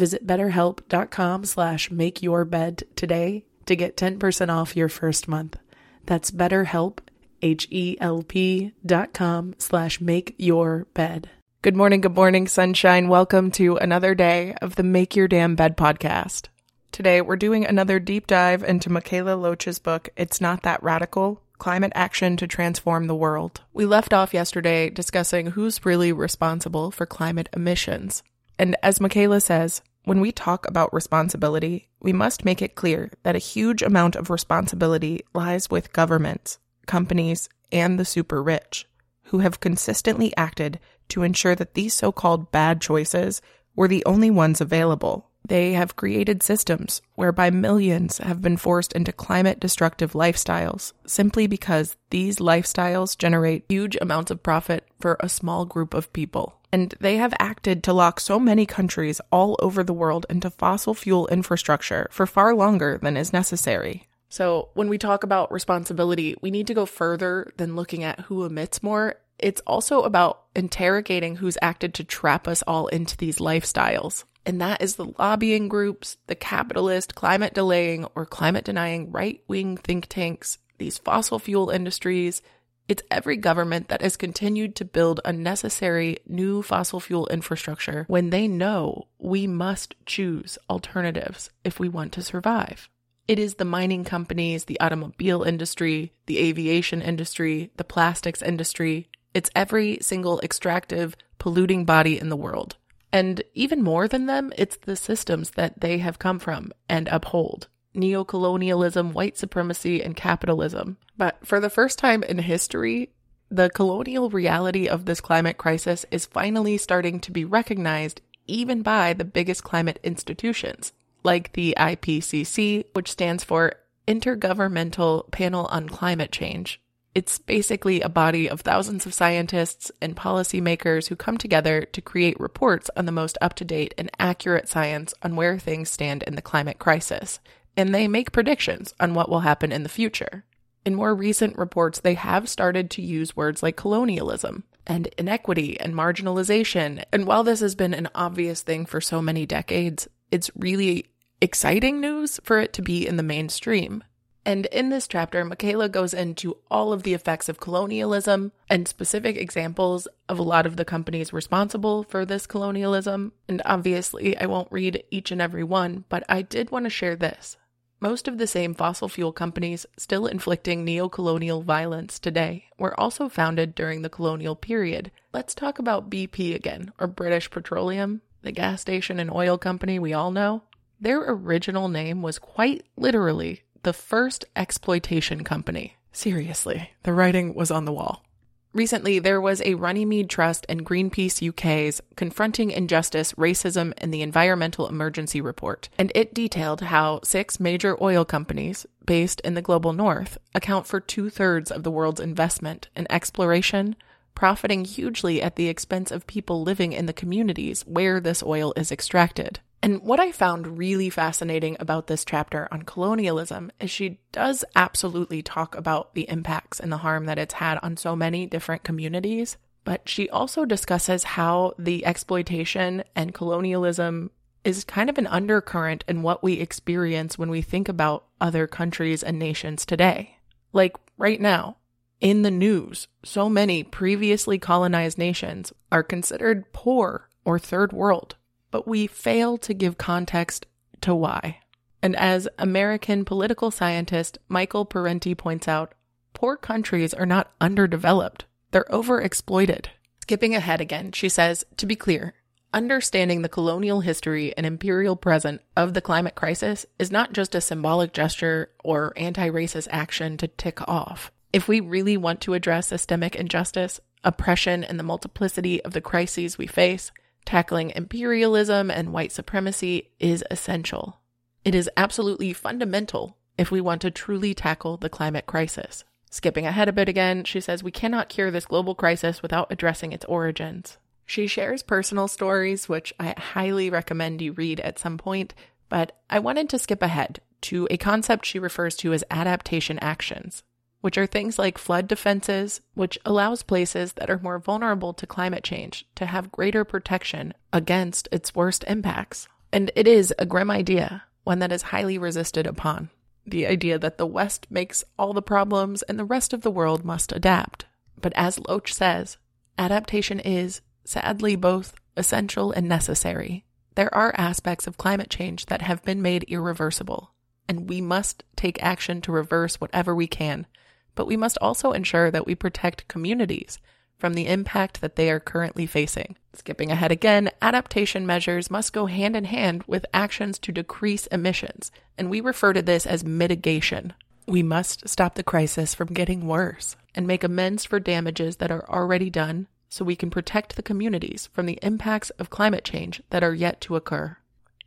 Visit betterhelp.com slash make your bed today to get 10% off your first month. That's betterhelp, H-E-L-P dot com slash make your bed. Good morning, good morning, sunshine. Welcome to another day of the Make Your Damn Bed podcast. Today, we're doing another deep dive into Mikaela Loach's book, It's Not That Radical Climate Action to Transform the World. We left off yesterday discussing who's really responsible for climate emissions. And as Mikaela says, when we talk about responsibility, we must make it clear that a huge amount of responsibility lies with governments, companies, and the super rich, who have consistently acted to ensure that these so called bad choices were the only ones available. They have created systems whereby millions have been forced into climate destructive lifestyles simply because these lifestyles generate huge amounts of profit for a small group of people. And they have acted to lock so many countries all over the world into fossil fuel infrastructure for far longer than is necessary. So, when we talk about responsibility, we need to go further than looking at who emits more. It's also about interrogating who's acted to trap us all into these lifestyles. And that is the lobbying groups, the capitalist, climate delaying, or climate denying right wing think tanks, these fossil fuel industries. It's every government that has continued to build unnecessary new fossil fuel infrastructure when they know we must choose alternatives if we want to survive. It is the mining companies, the automobile industry, the aviation industry, the plastics industry. It's every single extractive, polluting body in the world. And even more than them, it's the systems that they have come from and uphold neocolonialism, white supremacy, and capitalism. But for the first time in history, the colonial reality of this climate crisis is finally starting to be recognized even by the biggest climate institutions, like the IPCC, which stands for Intergovernmental Panel on Climate Change, it's basically a body of thousands of scientists and policymakers who come together to create reports on the most up to date and accurate science on where things stand in the climate crisis. And they make predictions on what will happen in the future. In more recent reports, they have started to use words like colonialism and inequity and marginalization. And while this has been an obvious thing for so many decades, it's really exciting news for it to be in the mainstream. And in this chapter, Mikaela goes into all of the effects of colonialism and specific examples of a lot of the companies responsible for this colonialism. And obviously, I won't read each and every one, but I did want to share this. Most of the same fossil fuel companies still inflicting neo-colonial violence today were also founded during the colonial period. Let's talk about BP again, or British Petroleum. the gas station and oil company we all know, their original name was quite literally the first exploitation company. Seriously, the writing was on the wall. Recently, there was a Runnymede Trust and Greenpeace UK's Confronting Injustice, Racism, and the Environmental Emergency report, and it detailed how six major oil companies based in the global north account for two thirds of the world's investment in exploration, profiting hugely at the expense of people living in the communities where this oil is extracted. And what I found really fascinating about this chapter on colonialism is she does absolutely talk about the impacts and the harm that it's had on so many different communities. But she also discusses how the exploitation and colonialism is kind of an undercurrent in what we experience when we think about other countries and nations today. Like right now, in the news, so many previously colonized nations are considered poor or third world but we fail to give context to why. And as American political scientist Michael Parenti points out, poor countries are not underdeveloped, they're overexploited. Skipping ahead again, she says, to be clear, understanding the colonial history and imperial present of the climate crisis is not just a symbolic gesture or anti racist action to tick off. If we really want to address systemic injustice, oppression, and the multiplicity of the crises we face, Tackling imperialism and white supremacy is essential. It is absolutely fundamental if we want to truly tackle the climate crisis. Skipping ahead a bit again, she says we cannot cure this global crisis without addressing its origins. She shares personal stories, which I highly recommend you read at some point, but I wanted to skip ahead to a concept she refers to as adaptation actions which are things like flood defenses, which allows places that are more vulnerable to climate change to have greater protection against its worst impacts. And it is a grim idea, one that is highly resisted upon. The idea that the West makes all the problems and the rest of the world must adapt. But as Loach says, adaptation is, sadly, both essential and necessary. There are aspects of climate change that have been made irreversible, and we must take action to reverse whatever we can but we must also ensure that we protect communities from the impact that they are currently facing. Skipping ahead again, adaptation measures must go hand in hand with actions to decrease emissions, and we refer to this as mitigation. We must stop the crisis from getting worse and make amends for damages that are already done so we can protect the communities from the impacts of climate change that are yet to occur.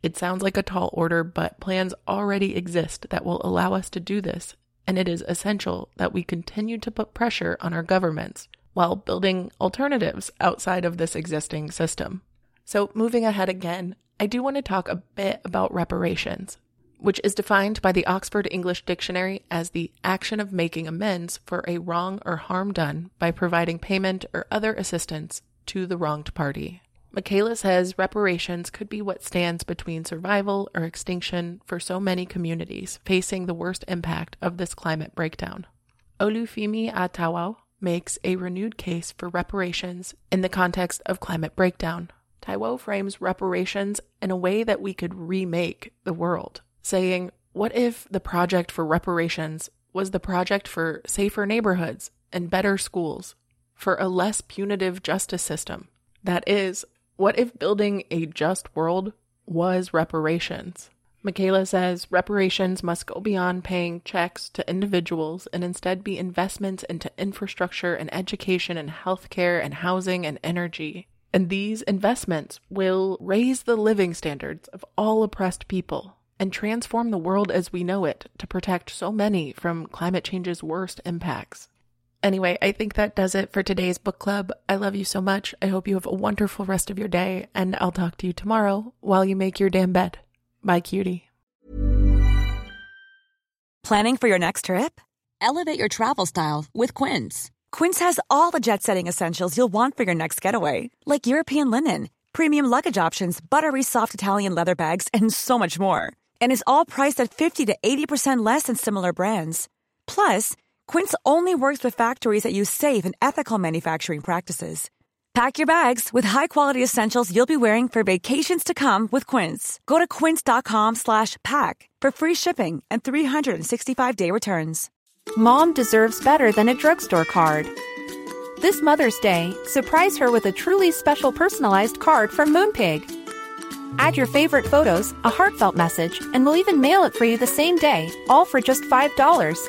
It sounds like a tall order, but plans already exist that will allow us to do this and it is essential that we continue to put pressure on our governments while building alternatives outside of this existing system. So, moving ahead again, I do want to talk a bit about reparations, which is defined by the Oxford English Dictionary as the action of making amends for a wrong or harm done by providing payment or other assistance to the wronged party. Mikaela says reparations could be what stands between survival or extinction for so many communities facing the worst impact of this climate breakdown. Olufemi O. Taiwo makes a renewed case for reparations in the context of climate breakdown. Taiwo frames reparations in a way that we could remake the world, saying, What if the project for reparations was the project for safer neighborhoods and better schools, for a less punitive justice system? That is, what if building a just world was reparations? Mikaela says reparations must go beyond paying checks to individuals and instead be investments into infrastructure and education and healthcare and housing and energy. And these investments will raise the living standards of all oppressed people and transform the world as we know it to protect so many from climate change's worst impacts. Anyway, I think that does it for today's book club. I love you so much. I hope you have a wonderful rest of your day, and I'll talk to you tomorrow while you make your damn bed. Bye, cutie. Planning for your next trip? Elevate your travel style with Quince. Quince has all the jet setting essentials you'll want for your next getaway, like European linen, premium luggage options, buttery soft Italian leather bags, and so much more. And is all priced at 50 to 80% less than similar brands. Plus, Quince only works with factories that use safe and ethical manufacturing practices. Pack your bags with high-quality essentials you'll be wearing for vacations to come with Quince. Go to quince.com/pack for free shipping and 365-day returns. Mom deserves better than a drugstore card. This Mother's Day, surprise her with a truly special personalized card from Moonpig. Add your favorite photos, a heartfelt message, and we'll even mail it for you the same day, all for just $5.